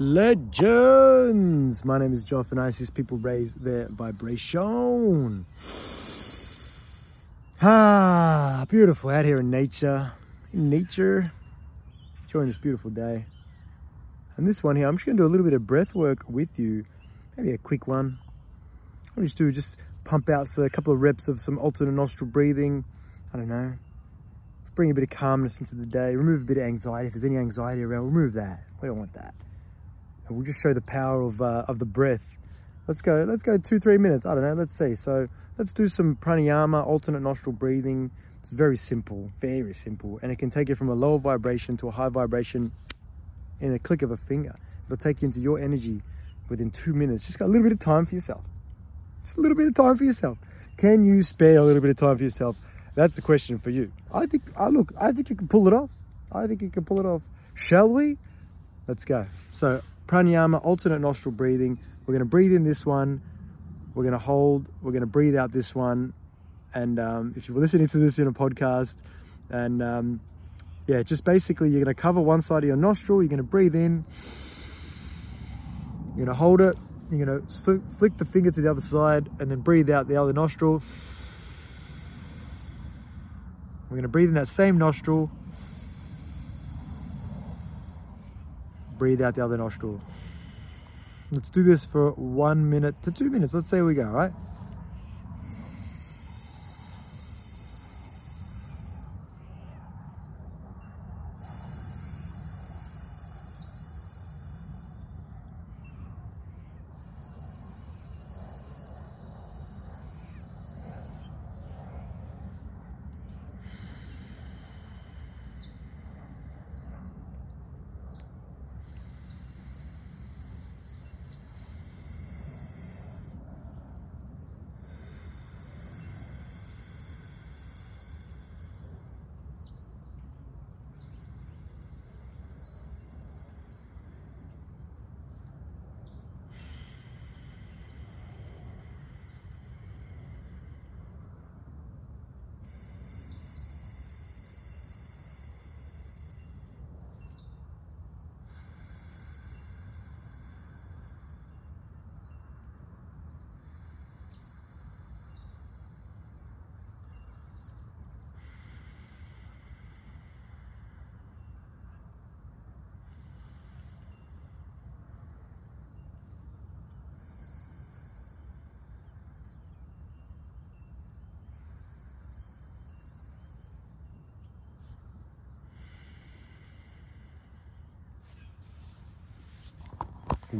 Legends! My name is Joff and I assist people raise their vibration. Ah, beautiful out here in nature. In nature. Enjoying this beautiful day. And this one here, I'm just going to do a little bit of breath work with you. Maybe a quick one. What just do just pump out so a couple of reps of some alternate nostril breathing. I don't know. Bring a bit of calmness into the day. Remove a bit of anxiety. If there's any anxiety around, remove that. We don't want that. And we'll just show the power of, uh, of the breath. Let's go, let's go two, three minutes. I don't know, let's see. So let's do some pranayama, alternate nostril breathing. It's very simple, very simple. And it can take you from a lower vibration to a high vibration in a click of a finger. It'll take you into your energy within two minutes. Just got a little bit of time for yourself. Just a little bit of time for yourself. Can you spare a little bit of time for yourself? That's the question for you. I think, I look, I think you can pull it off. I think you can pull it off. Shall we? Let's go. So pranayama, alternate nostril breathing. We're going to breathe in this one. We're going to hold. We're going to breathe out this one. And um, if you're listening to this in a podcast, and um, yeah, just basically you're going to cover one side of your nostril. You're going to breathe in. You're going to hold it. You're going to flick the finger to the other side and then breathe out the other nostril. We're going to breathe in that same nostril breathe out the other nostril. Let's do this for one minute to two minutes. Let's say we go, right?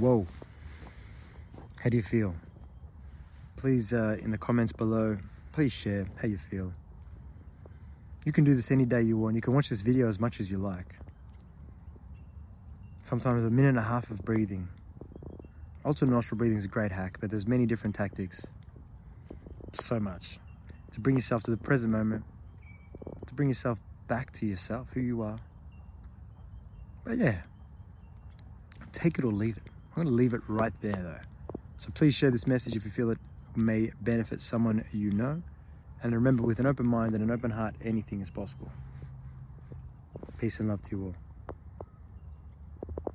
Whoa. How do you feel? Please, uh, in the comments below, please share how you feel. You can do this any day you want. You can watch this video as much as you like. Sometimes a minute and a half of breathing. Alternate nostril breathing is a great hack, but there's many different tactics. So much. To bring yourself to the present moment. To bring yourself back to yourself, who you are. But yeah, take it or leave it. I'm going to leave it right there though. So please share this message if you feel it may benefit someone you know. And remember, with an open mind and an open heart, anything is possible. Peace and love to you all.